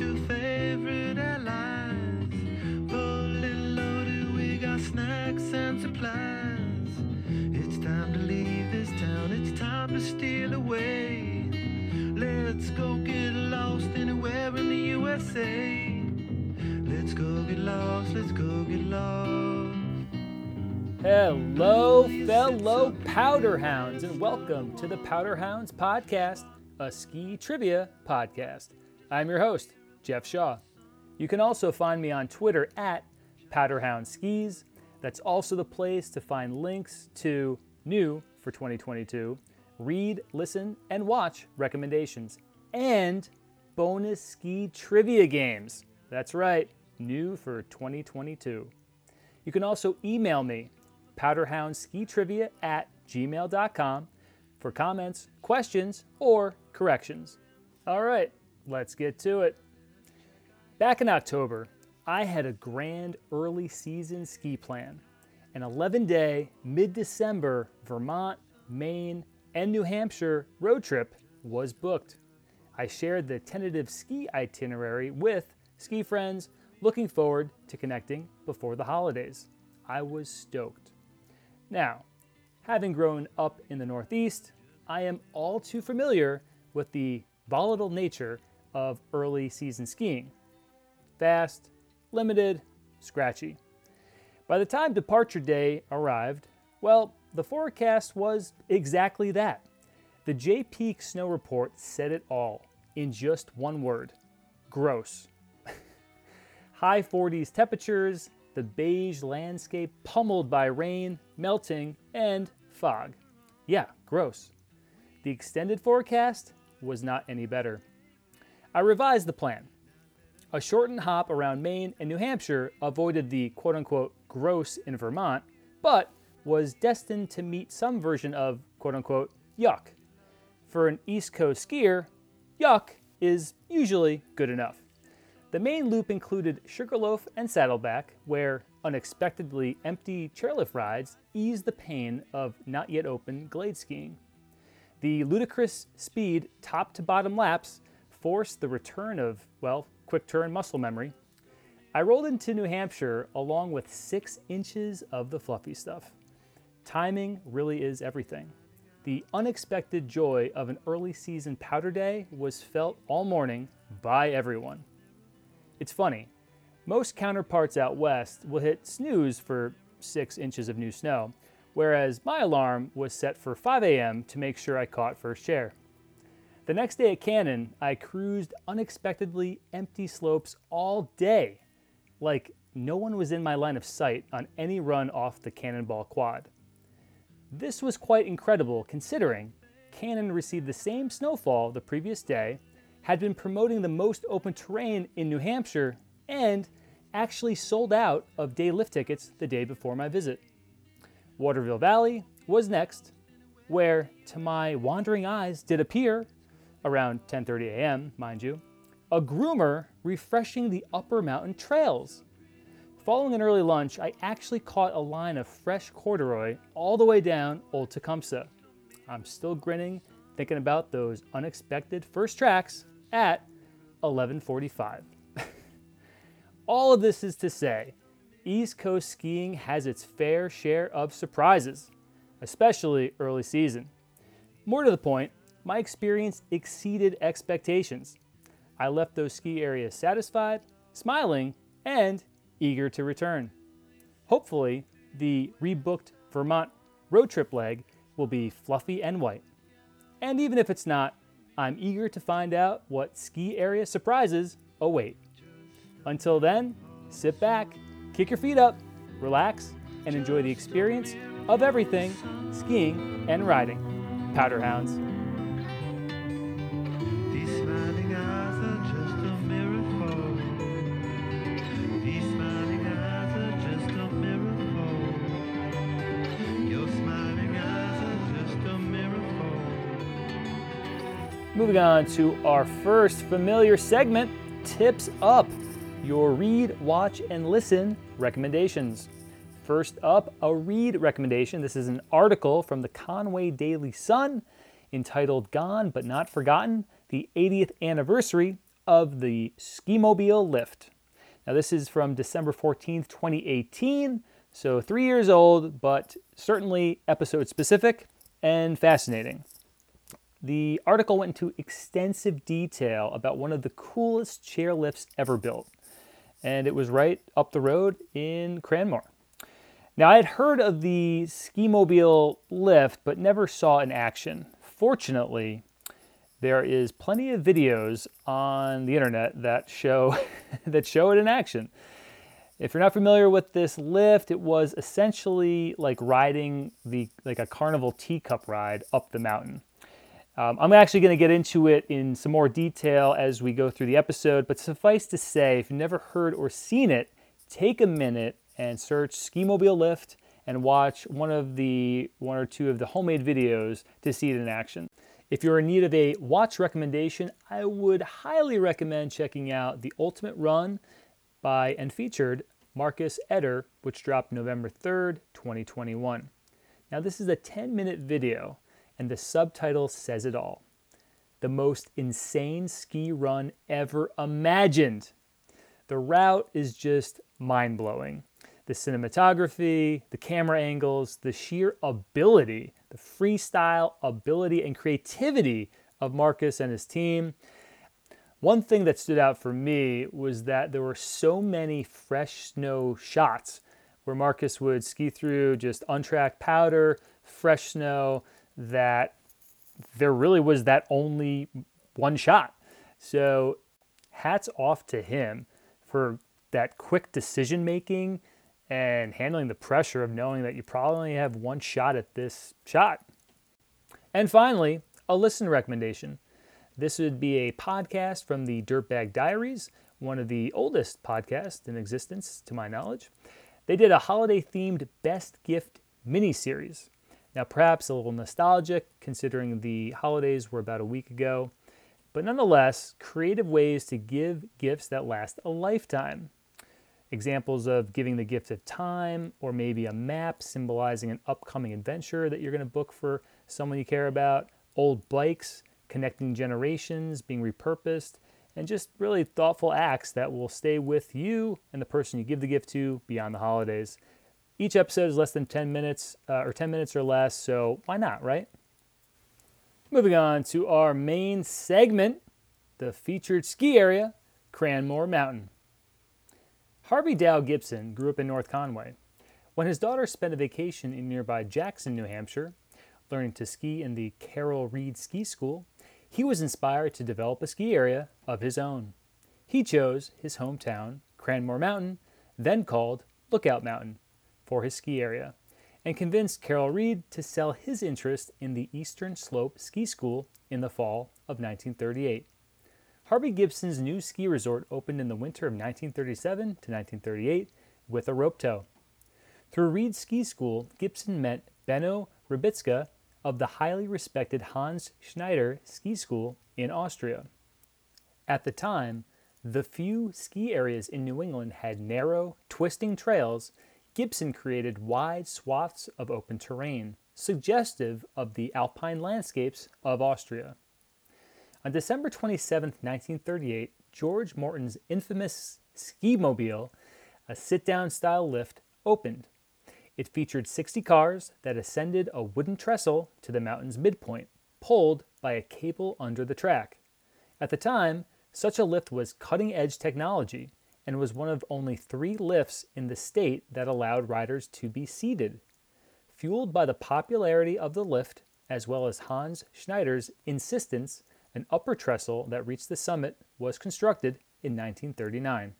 two favorite allies. Fully loaded, we got snacks and supplies. It's time to leave this town, it's time to steal away. Let's go get lost anywhere in the USA. Let's go get lost, let's go get lost. Hello, fellow Powder Hounds, and welcome to the Powder Hounds Podcast, a ski trivia podcast. I'm your host, Jeff Shaw. You can also find me on Twitter at Powderhound Skis. That's also the place to find links to new for 2022 read, listen, and watch recommendations and bonus ski trivia games. That's right, new for 2022. You can also email me, powderhoundskitrivia at gmail.com, for comments, questions, or corrections. All right, let's get to it. Back in October, I had a grand early season ski plan. An 11 day, mid December Vermont, Maine, and New Hampshire road trip was booked. I shared the tentative ski itinerary with ski friends, looking forward to connecting before the holidays. I was stoked. Now, having grown up in the Northeast, I am all too familiar with the volatile nature of early season skiing fast, limited, scratchy. By the time departure day arrived, well, the forecast was exactly that. The Jay Peak Snow Report said it all in just one word gross. High 40s temperatures, the beige landscape pummeled by rain, melting, and fog. Yeah, gross. The extended forecast was not any better. I revised the plan. A shortened hop around Maine and New Hampshire avoided the quote unquote gross in Vermont, but was destined to meet some version of quote unquote yuck. For an East Coast skier, yuck is usually good enough. The main loop included Sugarloaf and Saddleback, where unexpectedly empty chairlift rides eased the pain of not yet open glade skiing. The ludicrous speed top to bottom laps forced the return of, well, quick turn muscle memory. I rolled into New Hampshire along with six inches of the fluffy stuff. Timing really is everything. The unexpected joy of an early season powder day was felt all morning by everyone. It's funny, most counterparts out west will hit snooze for six inches of new snow, whereas my alarm was set for 5 a.m. to make sure I caught first chair. The next day at Cannon, I cruised unexpectedly empty slopes all day, like no one was in my line of sight on any run off the Cannonball Quad. This was quite incredible considering Cannon received the same snowfall the previous day, had been promoting the most open terrain in New Hampshire, and actually sold out of day lift tickets the day before my visit. Waterville Valley was next, where to my wandering eyes did appear around 10:30 a.m., mind you, a groomer refreshing the upper mountain trails. Following an early lunch, I actually caught a line of fresh corduroy all the way down Old Tecumseh. I'm still grinning thinking about those unexpected first tracks at 11:45. all of this is to say, East Coast skiing has its fair share of surprises, especially early season. More to the point, my experience exceeded expectations. I left those ski areas satisfied, smiling, and eager to return. Hopefully, the rebooked Vermont road trip leg will be fluffy and white. And even if it's not, I'm eager to find out what ski area surprises await. Until then, sit back, kick your feet up, relax, and enjoy the experience of everything skiing and riding. Powder Moving on to our first familiar segment Tips Up your read, watch, and listen recommendations. First up, a read recommendation. This is an article from the Conway Daily Sun entitled Gone But Not Forgotten The 80th Anniversary of the Ski Mobile Lift. Now, this is from December 14th, 2018, so three years old, but certainly episode specific and fascinating. The article went into extensive detail about one of the coolest chairlifts ever built, and it was right up the road in Cranmore. Now, I had heard of the ski mobile lift, but never saw in action. Fortunately, there is plenty of videos on the internet that show that show it in action. If you're not familiar with this lift, it was essentially like riding the like a carnival teacup ride up the mountain. Um, I'm actually going to get into it in some more detail as we go through the episode, but suffice to say, if you've never heard or seen it, take a minute and search ski mobile lift and watch one of the one or two of the homemade videos to see it in action. If you're in need of a watch recommendation, I would highly recommend checking out The Ultimate Run by and featured Marcus Eder, which dropped November 3rd, 2021. Now, this is a 10 minute video, and the subtitle says it all. The most insane ski run ever imagined. The route is just mind blowing the cinematography, the camera angles, the sheer ability, the freestyle ability and creativity of Marcus and his team. One thing that stood out for me was that there were so many fresh snow shots where Marcus would ski through just untracked powder, fresh snow, that there really was that only one shot. So, hats off to him for that quick decision making and handling the pressure of knowing that you probably only have one shot at this shot. And finally, a listen recommendation. This would be a podcast from the Dirtbag Diaries, one of the oldest podcasts in existence, to my knowledge. They did a holiday themed best gift mini series. Now, perhaps a little nostalgic considering the holidays were about a week ago, but nonetheless, creative ways to give gifts that last a lifetime. Examples of giving the gift of time, or maybe a map symbolizing an upcoming adventure that you're going to book for someone you care about, old bikes, connecting generations, being repurposed, and just really thoughtful acts that will stay with you and the person you give the gift to beyond the holidays. Each episode is less than 10 minutes uh, or 10 minutes or less, so why not, right? Moving on to our main segment, the featured ski area, Cranmore Mountain. Harvey Dow Gibson grew up in North Conway. When his daughter spent a vacation in nearby Jackson, New Hampshire, learning to ski in the Carroll Reed Ski School, he was inspired to develop a ski area of his own. He chose his hometown, Cranmore Mountain, then called Lookout Mountain, for his ski area, and convinced Carroll Reed to sell his interest in the Eastern Slope Ski School in the fall of 1938. Harvey Gibson's new ski resort opened in the winter of 1937 to 1938 with a rope tow. Through Reed Ski School, Gibson met Benno Rybizka of the highly respected Hans Schneider Ski School in Austria. At the time, the few ski areas in New England had narrow, twisting trails. Gibson created wide swaths of open terrain, suggestive of the alpine landscapes of Austria. On December 27, 1938, George Morton's infamous ski mobile, a sit down style lift, opened. It featured 60 cars that ascended a wooden trestle to the mountain's midpoint, pulled by a cable under the track. At the time, such a lift was cutting edge technology and was one of only three lifts in the state that allowed riders to be seated. Fueled by the popularity of the lift, as well as Hans Schneider's insistence an upper trestle that reached the summit was constructed in 1939.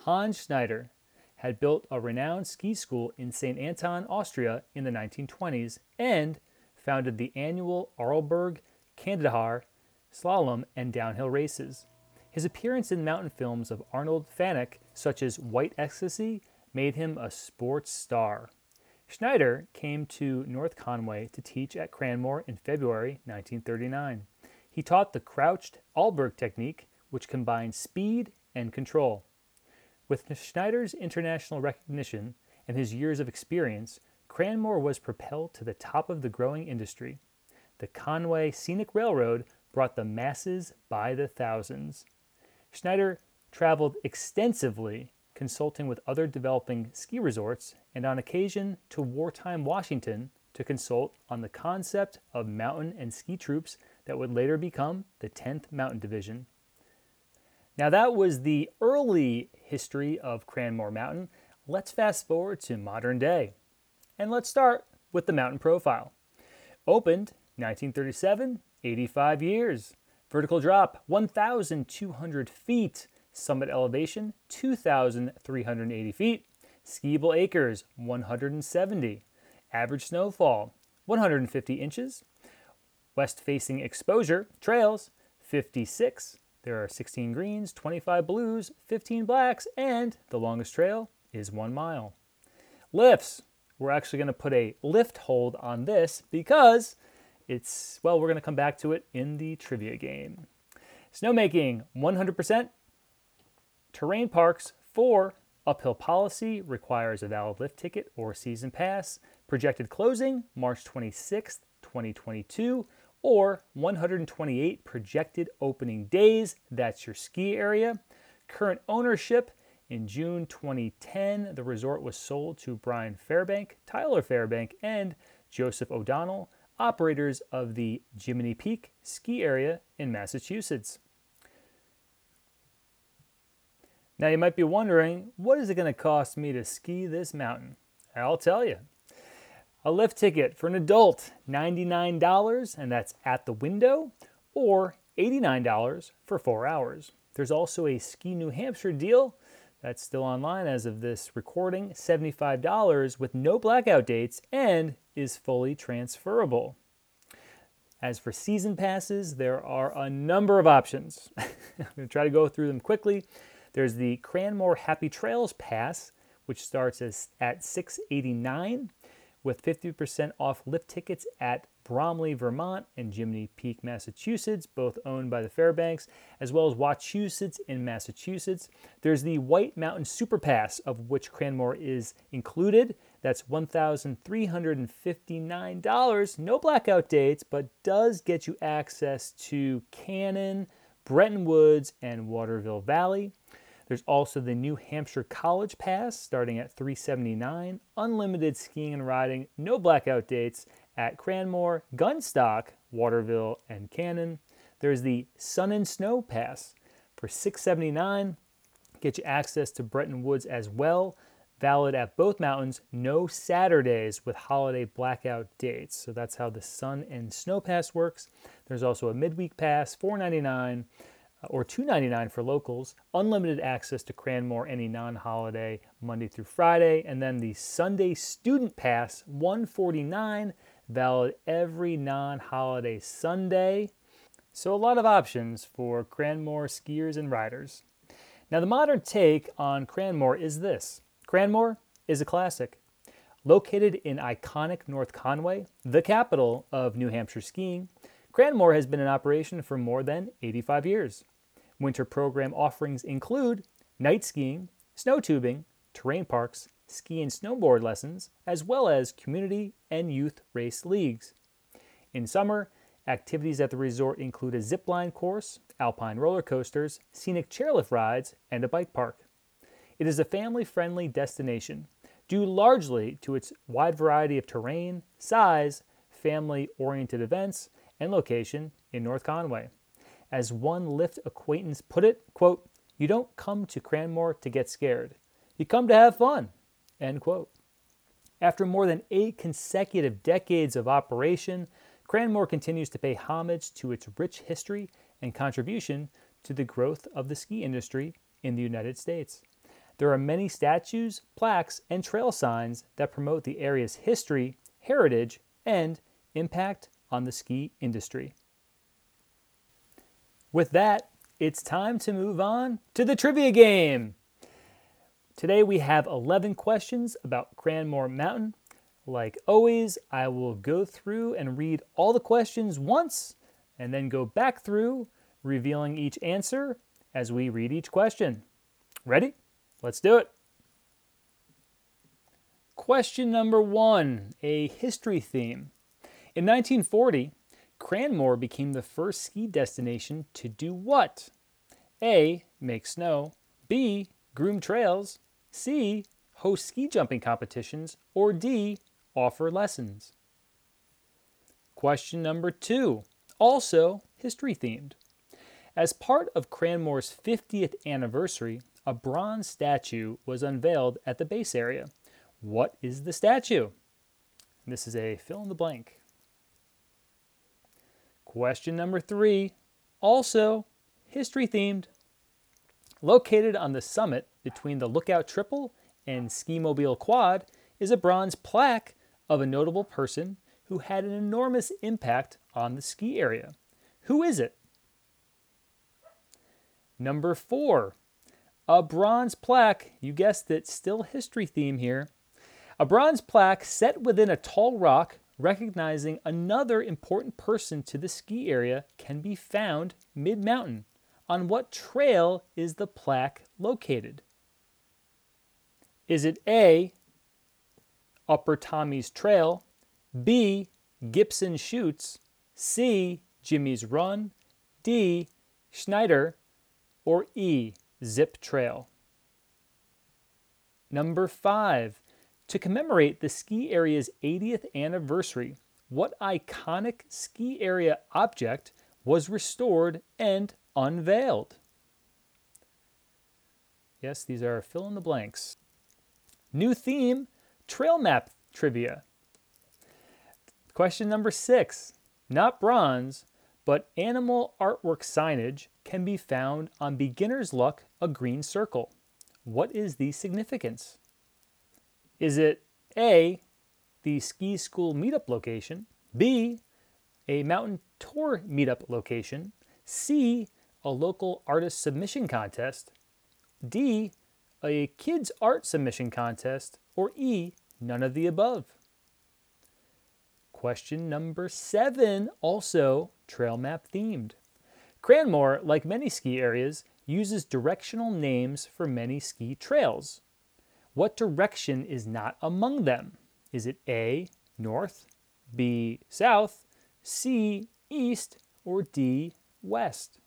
Hans Schneider had built a renowned ski school in St. Anton, Austria in the 1920s and founded the annual Arlberg Kandahar slalom and downhill races. His appearance in mountain films of Arnold Fanck, such as White Ecstasy, made him a sports star. Schneider came to North Conway to teach at Cranmore in February 1939. He taught the crouched Arlberg technique, which combines speed and control. With Schneider's international recognition and his years of experience, Cranmore was propelled to the top of the growing industry. The Conway Scenic Railroad brought the masses by the thousands. Schneider traveled extensively, consulting with other developing ski resorts and on occasion to wartime Washington to consult on the concept of mountain and ski troops that would later become the 10th Mountain Division. Now, that was the early history of Cranmore Mountain. Let's fast forward to modern day. And let's start with the mountain profile. Opened 1937, 85 years. Vertical drop 1,200 feet. Summit elevation 2,380 feet. Skiable acres 170. Average snowfall 150 inches. West facing exposure trails 56. There are 16 greens, 25 blues, 15 blacks, and the longest trail is one mile. Lifts. We're actually going to put a lift hold on this because it's, well, we're going to come back to it in the trivia game. Snowmaking 100%. Terrain parks 4. Uphill policy requires a valid lift ticket or season pass. Projected closing March 26th, 2022 or 128 projected opening days. That's your ski area. Current ownership in June 2010, the resort was sold to Brian Fairbank, Tyler Fairbank, and Joseph O'Donnell, operators of the Jiminy Peak ski area in Massachusetts. Now, you might be wondering, what is it going to cost me to ski this mountain? I'll tell you. A lift ticket for an adult, $99, and that's at the window, or $89 for four hours. There's also a Ski New Hampshire deal that's still online as of this recording, $75 with no blackout dates and is fully transferable. As for season passes, there are a number of options. I'm going to try to go through them quickly. There's the Cranmore Happy Trails Pass, which starts as, at 689 with 50% off lift tickets at Bromley, Vermont, and Jiminy Peak, Massachusetts, both owned by the Fairbanks, as well as Wachusett in Massachusetts. There's the White Mountain Super Pass, of which Cranmore is included. That's $1,359. No blackout dates, but does get you access to Cannon, Bretton Woods, and Waterville Valley. There's also the New Hampshire College Pass starting at 379, unlimited skiing and riding, no blackout dates at Cranmore, Gunstock, Waterville, and Cannon. There's the Sun and Snow Pass for 679, get you access to Bretton Woods as well. Valid at both mountains, no Saturdays with holiday blackout dates. So that's how the Sun and Snow Pass works. There's also a midweek pass, 499 uh, or $2.99 for locals, unlimited access to Cranmore any non-holiday Monday through Friday, and then the Sunday Student Pass 149 valid every non-holiday Sunday. So a lot of options for Cranmore skiers and riders. Now the modern take on Cranmore is this. Cranmore is a classic. Located in iconic North Conway, the capital of New Hampshire skiing, Cranmore has been in operation for more than 85 years. Winter program offerings include night skiing, snow tubing, terrain parks, ski and snowboard lessons, as well as community and youth race leagues. In summer, activities at the resort include a zip line course, alpine roller coasters, scenic chairlift rides, and a bike park. It is a family friendly destination due largely to its wide variety of terrain, size, family oriented events, and location in North Conway. As one Lift acquaintance put it, quote, you don't come to Cranmore to get scared. You come to have fun, end quote. After more than eight consecutive decades of operation, Cranmore continues to pay homage to its rich history and contribution to the growth of the ski industry in the United States. There are many statues, plaques, and trail signs that promote the area's history, heritage, and impact on the ski industry. With that, it's time to move on to the trivia game. Today we have 11 questions about Cranmore Mountain. Like always, I will go through and read all the questions once and then go back through, revealing each answer as we read each question. Ready? Let's do it. Question number one a history theme. In 1940, Cranmore became the first ski destination to do what? A. make snow, B, groom trails, C, host ski jumping competitions, or D, offer lessons? Question number two, also history themed. As part of Cranmore's 50th anniversary, a bronze statue was unveiled at the base area. What is the statue? This is a fill in the blank. Question number three, also history themed. Located on the summit between the Lookout Triple and Ski Mobile Quad is a bronze plaque of a notable person who had an enormous impact on the ski area. Who is it? Number four, a bronze plaque. You guessed it, still history theme here. A bronze plaque set within a tall rock recognizing another important person to the ski area can be found mid mountain. On what trail is the plaque located? Is it A, Upper Tommy's Trail, B, Gibson Chutes, C, Jimmy's Run, D, Schneider, or E, Zip Trail? Number five, to commemorate the ski area's 80th anniversary, what iconic ski area object was restored and unveiled? Yes, these are fill in the blanks. New theme trail map trivia. Question number six. Not bronze, but animal artwork signage can be found on Beginner's Luck, a green circle. What is the significance? Is it A, the ski school meetup location, B, a mountain tour meetup location, C, a local artist submission contest, D, a kids art submission contest, or E, none of the above? Question number seven, also trail map themed. Cranmore, like many ski areas, uses directional names for many ski trails. What direction is not among them? Is it A, north, B, south, C, east, or D, west?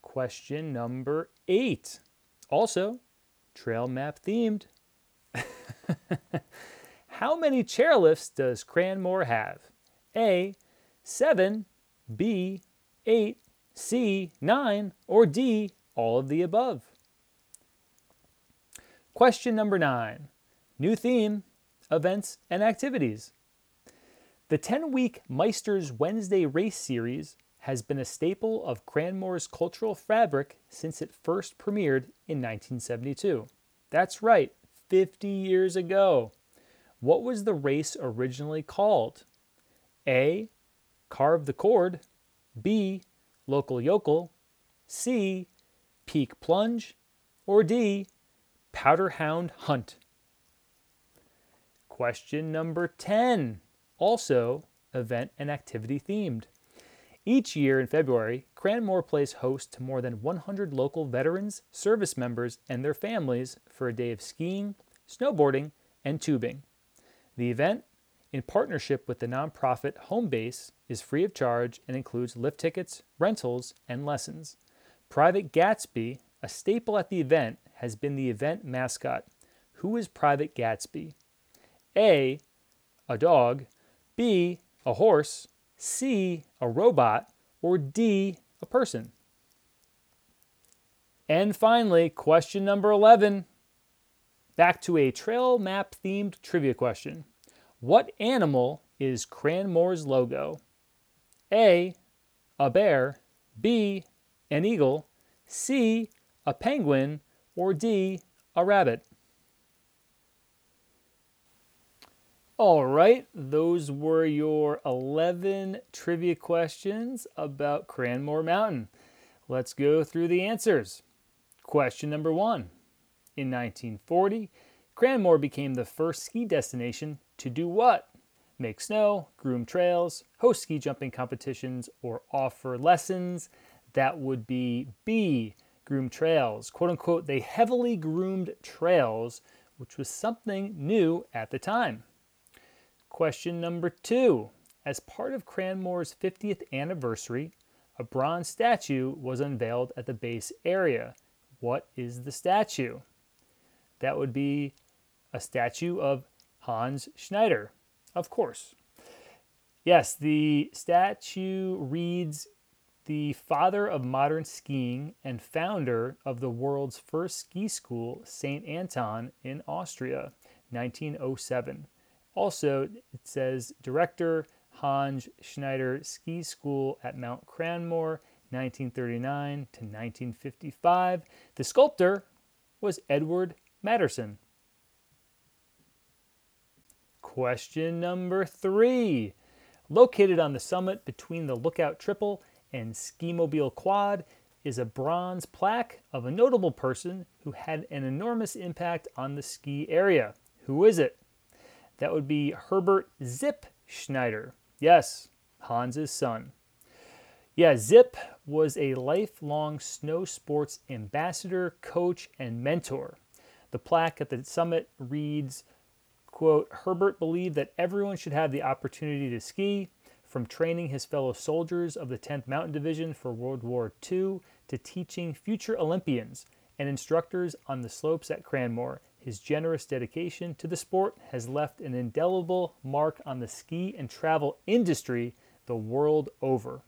Question number eight, also trail map themed. How many chairlifts does Cranmore have? A, 7, B, 8, C, 9, or D, all of the above? Question number 9. New theme events and activities. The 10 week Meister's Wednesday race series has been a staple of Cranmore's cultural fabric since it first premiered in 1972. That's right, 50 years ago. What was the race originally called? A. Carve the Cord. B. Local Yokel. C. Peak Plunge. Or D. Powder Hound Hunt. Question number 10. Also, event and activity themed. Each year in February, Cranmore plays host to more than 100 local veterans, service members, and their families for a day of skiing, snowboarding, and tubing. The event, in partnership with the nonprofit Homebase, is free of charge and includes lift tickets, rentals, and lessons. Private Gatsby, a staple at the event, has been the event mascot. Who is Private Gatsby? A. A dog. B. A horse. C. A robot. Or D. A person. And finally, question number 11 Back to a trail map themed trivia question. What animal is Cranmore's logo? A. A bear. B. An eagle. C. A penguin. Or D. A rabbit. All right, those were your 11 trivia questions about Cranmore Mountain. Let's go through the answers. Question number one in 1940, Cranmore became the first ski destination to do what? Make snow, groom trails, host ski jumping competitions, or offer lessons. That would be B, groom trails. Quote unquote, they heavily groomed trails, which was something new at the time. Question number two. As part of Cranmore's 50th anniversary, a bronze statue was unveiled at the base area. What is the statue? That would be a statue of Hans Schneider, of course. Yes, the statue reads the father of modern skiing and founder of the world's first ski school, St. Anton in Austria, 1907. Also, it says director Hans Schneider Ski School at Mount Cranmore, 1939 to 1955. The sculptor was Edward Matterson. Question number three. Located on the summit between the Lookout Triple and Skimobile Quad is a bronze plaque of a notable person who had an enormous impact on the ski area. Who is it? That would be Herbert Zip Schneider. Yes, Hans's son. Yeah, Zip was a lifelong snow sports ambassador, coach, and mentor. The plaque at the summit reads, quote, Herbert believed that everyone should have the opportunity to ski, from training his fellow soldiers of the 10th Mountain Division for World War II to teaching future Olympians and instructors on the slopes at Cranmore. His generous dedication to the sport has left an indelible mark on the ski and travel industry the world over.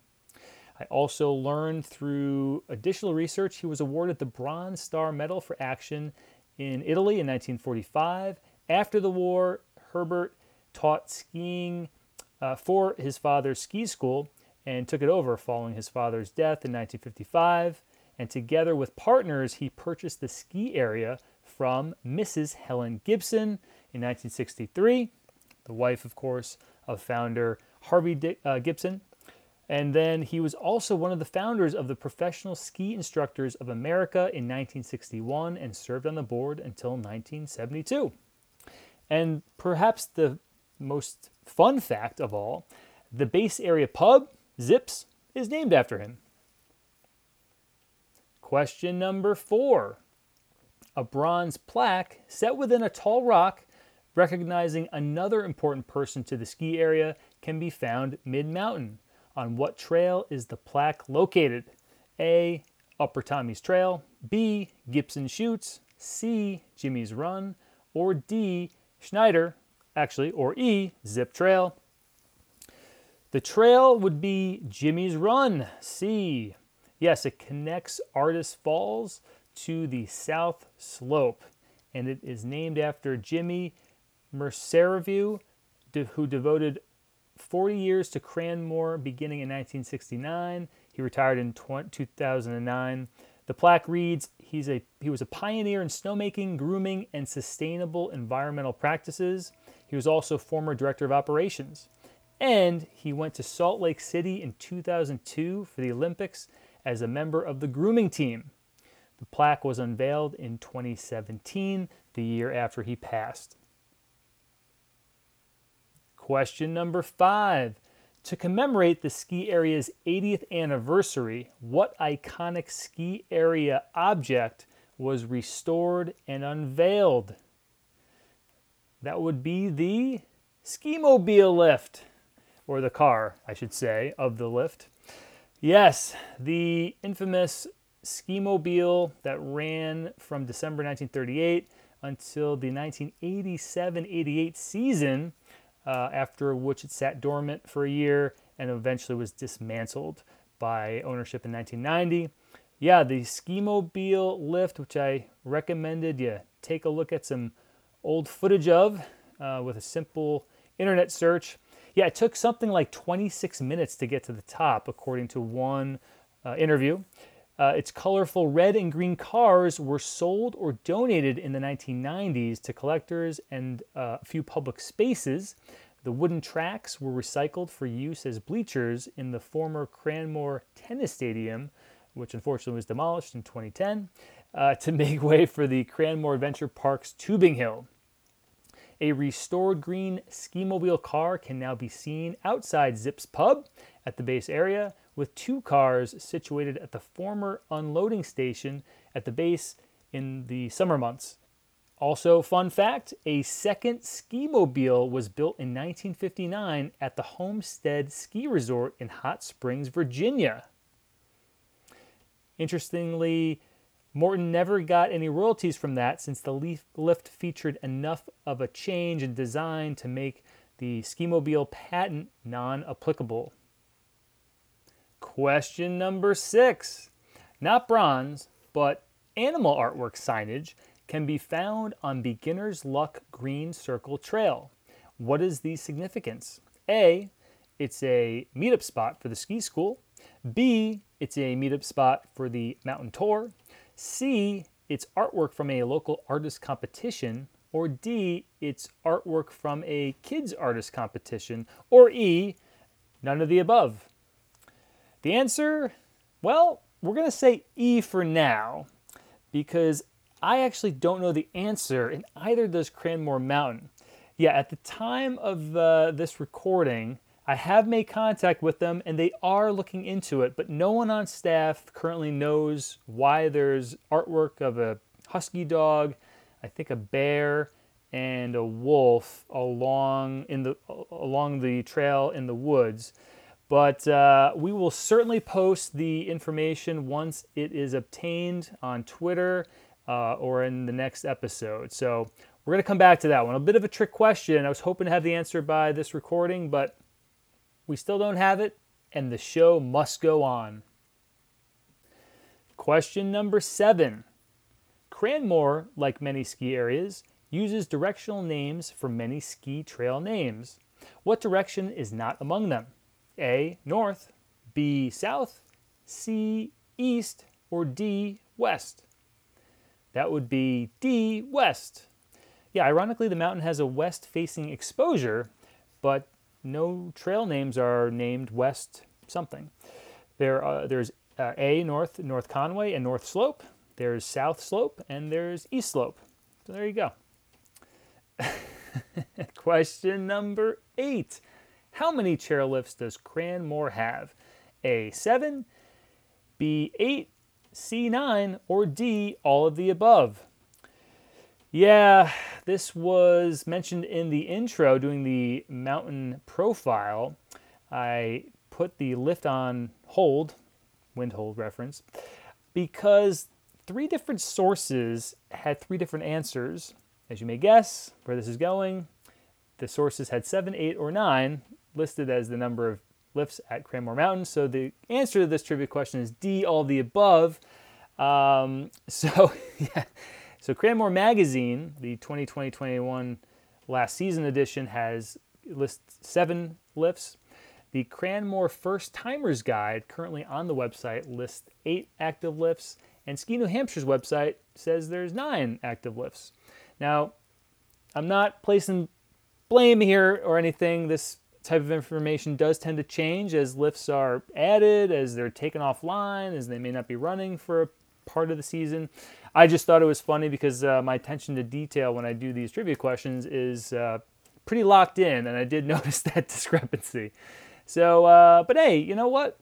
I also learned through additional research he was awarded the Bronze Star Medal for action in Italy in 1945. After the war, Herbert taught skiing uh, for his father's ski school and took it over following his father's death in 1955. And together with partners, he purchased the ski area from Mrs. Helen Gibson in 1963, the wife, of course, of founder Harvey uh, Gibson. And then he was also one of the founders of the Professional Ski Instructors of America in 1961 and served on the board until 1972. And perhaps the most fun fact of all the base area pub, Zips, is named after him. Question number four A bronze plaque set within a tall rock recognizing another important person to the ski area can be found mid mountain. On what trail is the plaque located? A. Upper Tommy's Trail, B. Gibson Chutes, C. Jimmy's Run, or D. Schneider actually, or E, Zip Trail. The trail would be Jimmy's Run, C. Yes, it connects Artist Falls to the South Slope, and it is named after Jimmy Mercerview, who devoted 40 years to Cranmore beginning in 1969. He retired in 2009. The plaque reads, He's a, he was a pioneer in snowmaking, grooming, and sustainable environmental practices. He was also former director of operations. And he went to Salt Lake City in 2002 for the Olympics as a member of the grooming team. The plaque was unveiled in 2017, the year after he passed. Question number five. To commemorate the ski area's 80th anniversary, what iconic ski area object was restored and unveiled? That would be the ski mobile lift, or the car, I should say, of the lift. Yes, the infamous ski mobile that ran from December 1938 until the 1987 88 season, uh, after which it sat dormant for a year and eventually was dismantled by ownership in 1990. Yeah, the ski mobile lift, which I recommended you take a look at some old footage of uh, with a simple internet search. Yeah, it took something like 26 minutes to get to the top, according to one uh, interview. Uh, its colorful red and green cars were sold or donated in the 1990s to collectors and uh, a few public spaces. The wooden tracks were recycled for use as bleachers in the former Cranmore Tennis Stadium, which unfortunately was demolished in 2010, uh, to make way for the Cranmore Adventure Park's Tubing Hill. A restored green ski mobile car can now be seen outside Zips Pub at the base area, with two cars situated at the former unloading station at the base in the summer months. Also, fun fact a second ski mobile was built in 1959 at the Homestead Ski Resort in Hot Springs, Virginia. Interestingly, Morton never got any royalties from that since the lift featured enough of a change in design to make the Skimobile patent non applicable. Question number six. Not bronze, but animal artwork signage can be found on Beginner's Luck Green Circle Trail. What is the significance? A. It's a meetup spot for the ski school. B. It's a meetup spot for the mountain tour. C. It's artwork from a local artist competition. Or D. It's artwork from a kids artist competition. Or E. None of the above. The answer, well, we're going to say E for now because I actually don't know the answer, and either does Cranmore Mountain. Yeah, at the time of uh, this recording, I have made contact with them and they are looking into it, but no one on staff currently knows why there's artwork of a husky dog, I think a bear, and a wolf along in the along the trail in the woods. But uh, we will certainly post the information once it is obtained on Twitter uh, or in the next episode. So we're going to come back to that one. A bit of a trick question. I was hoping to have the answer by this recording, but we still don't have it, and the show must go on. Question number seven Cranmore, like many ski areas, uses directional names for many ski trail names. What direction is not among them? A. North, B. South, C. East, or D. West? That would be D. West. Yeah, ironically, the mountain has a west facing exposure, but no trail names are named West something. There, uh, there's uh, A. North, North Conway, and North Slope. There's South Slope, and there's East Slope. So there you go. Question number eight. How many chairlifts does Cranmore have? A, 7, B, 8, C, 9, or D, all of the above? Yeah, this was mentioned in the intro doing the mountain profile. I put the lift on hold, wind hold reference, because three different sources had three different answers. As you may guess where this is going, the sources had seven, eight, or nine, listed as the number of lifts at Cranmore Mountain. So the answer to this trivia question is D, all the above. Um, so yeah, so Cranmore Magazine, the 2020-21 last season edition, has lists seven lifts. The Cranmore First Timers Guide, currently on the website, lists eight active lifts, and Ski New Hampshire's website says there's nine active lifts. Now, I'm not placing blame here or anything. This type of information does tend to change as lifts are added, as they're taken offline, as they may not be running for a part of the season. I just thought it was funny because uh, my attention to detail when I do these trivia questions is uh, pretty locked in, and I did notice that discrepancy. So, uh, but hey, you know what?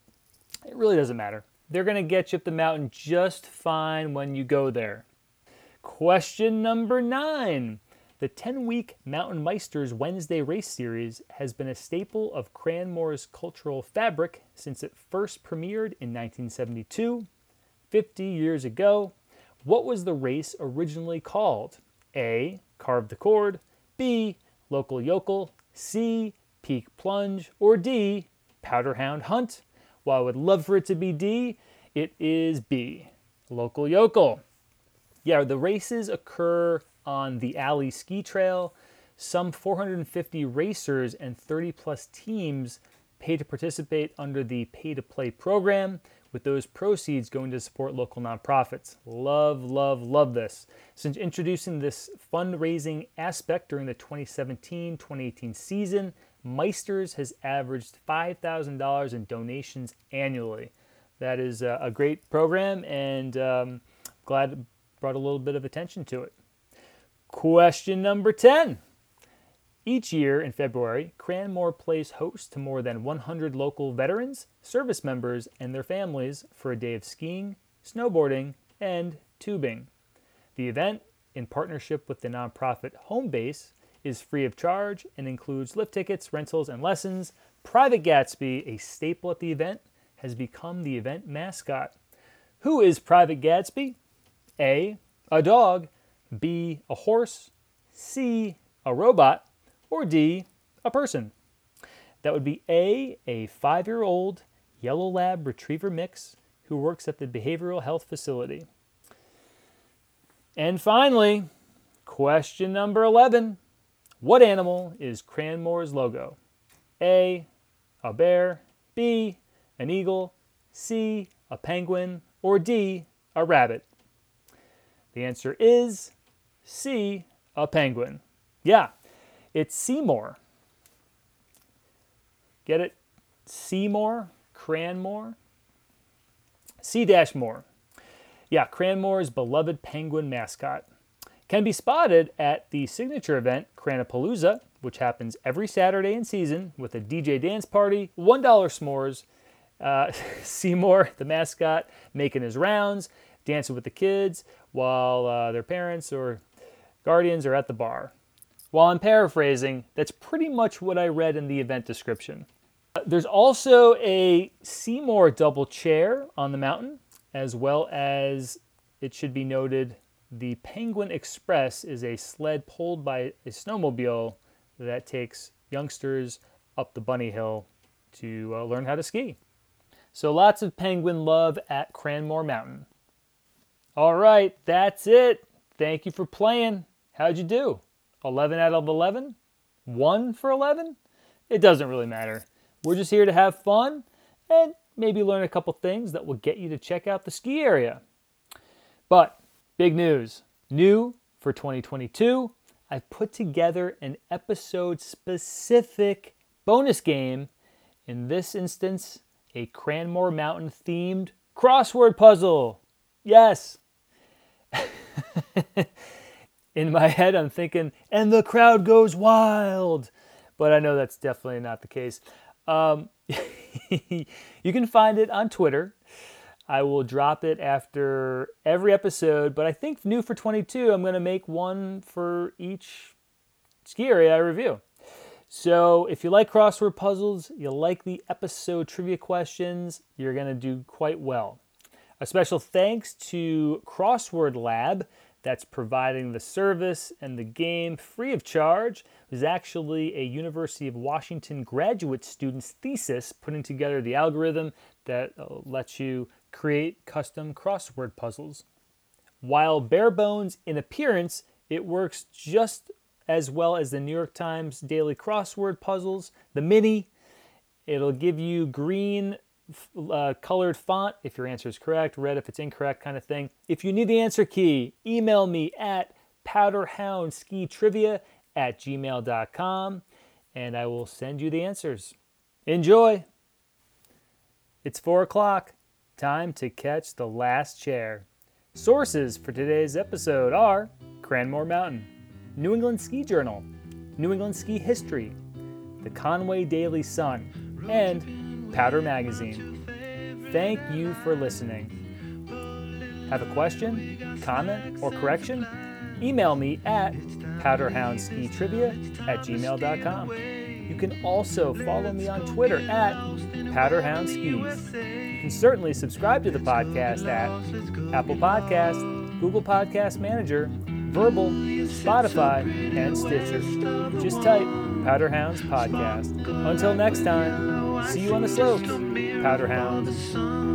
It really doesn't matter. They're going to get you up the mountain just fine when you go there. Question number nine. The 10 week Mountain Meisters Wednesday race series has been a staple of Cranmore's cultural fabric since it first premiered in 1972. 50 years ago, what was the race originally called? A. Carve the Cord, B. Local Yokel, C. Peak Plunge, or D. Powderhound Hunt? While I would love for it to be D, it is B. Local Yokel. Yeah, the races occur on the Alley Ski Trail. Some 450 racers and 30 plus teams pay to participate under the pay to play program, with those proceeds going to support local nonprofits. Love, love, love this. Since introducing this fundraising aspect during the 2017 2018 season, Meisters has averaged $5,000 in donations annually. That is a great program and um, glad it brought a little bit of attention to it. Question number 10. Each year in February, Cranmore plays host to more than 100 local veterans, service members, and their families for a day of skiing, snowboarding, and tubing. The event, in partnership with the nonprofit Homebase, is free of charge and includes lift tickets, rentals, and lessons. Private Gatsby, a staple at the event, has become the event mascot. Who is Private Gatsby? A. A dog. B. A horse. C. A robot. Or D. A person. That would be A. A five year old yellow lab retriever mix who works at the behavioral health facility. And finally, question number 11 What animal is Cranmore's logo? A. A bear. B. An eagle. C. A penguin. Or D. A rabbit. The answer is C. A penguin. Yeah, it's Seymour. Get it? Seymour? Cranmore? C. Moore. Yeah, Cranmore's beloved penguin mascot. Can be spotted at the signature event, Cranapalooza, which happens every Saturday in season with a DJ dance party, $1 s'mores, uh, Seymour, the mascot, making his rounds, dancing with the kids while uh, their parents or guardians are at the bar. While I'm paraphrasing, that's pretty much what I read in the event description. There's also a Seymour double chair on the mountain, as well as it should be noted the Penguin Express is a sled pulled by a snowmobile that takes youngsters up the bunny hill to uh, learn how to ski. So lots of penguin love at Cranmore Mountain. All right, that's it. Thank you for playing. How'd you do? 11 out of 11? 1 for 11? It doesn't really matter. We're just here to have fun and maybe learn a couple things that will get you to check out the ski area. But big news new for 2022, I've put together an episode specific bonus game. In this instance, a Cranmore Mountain themed crossword puzzle. Yes. In my head, I'm thinking, and the crowd goes wild. But I know that's definitely not the case. Um, you can find it on Twitter. I will drop it after every episode, but I think new for 22, I'm going to make one for each ski area I review. So if you like crossword puzzles, you like the episode trivia questions, you're going to do quite well. A special thanks to Crossword Lab that's providing the service and the game free of charge. It was actually a University of Washington graduate student's thesis putting together the algorithm that uh, lets you create custom crossword puzzles. While bare bones in appearance, it works just as well as the New York Times daily crossword puzzles, the mini. It'll give you green uh, colored font if your answer is correct, red if it's incorrect, kind of thing. If you need the answer key, email me at powderhoundskitrivia at gmail.com and I will send you the answers. Enjoy! It's four o'clock. Time to catch the last chair. Sources for today's episode are Cranmore Mountain, New England Ski Journal, New England Ski History, the Conway Daily Sun, and Powder Magazine. Thank you for listening. Have a question, comment, or correction? Email me at powderhoundskitrivia at gmail.com. You can also follow me on Twitter at powderhoundskis. You can certainly subscribe to the podcast at Apple Podcast, Google Podcast Manager, Verbal, Spotify, and Stitcher. Just type Powderhounds Podcast. Until next time. See you on the slopes, Powderhounds.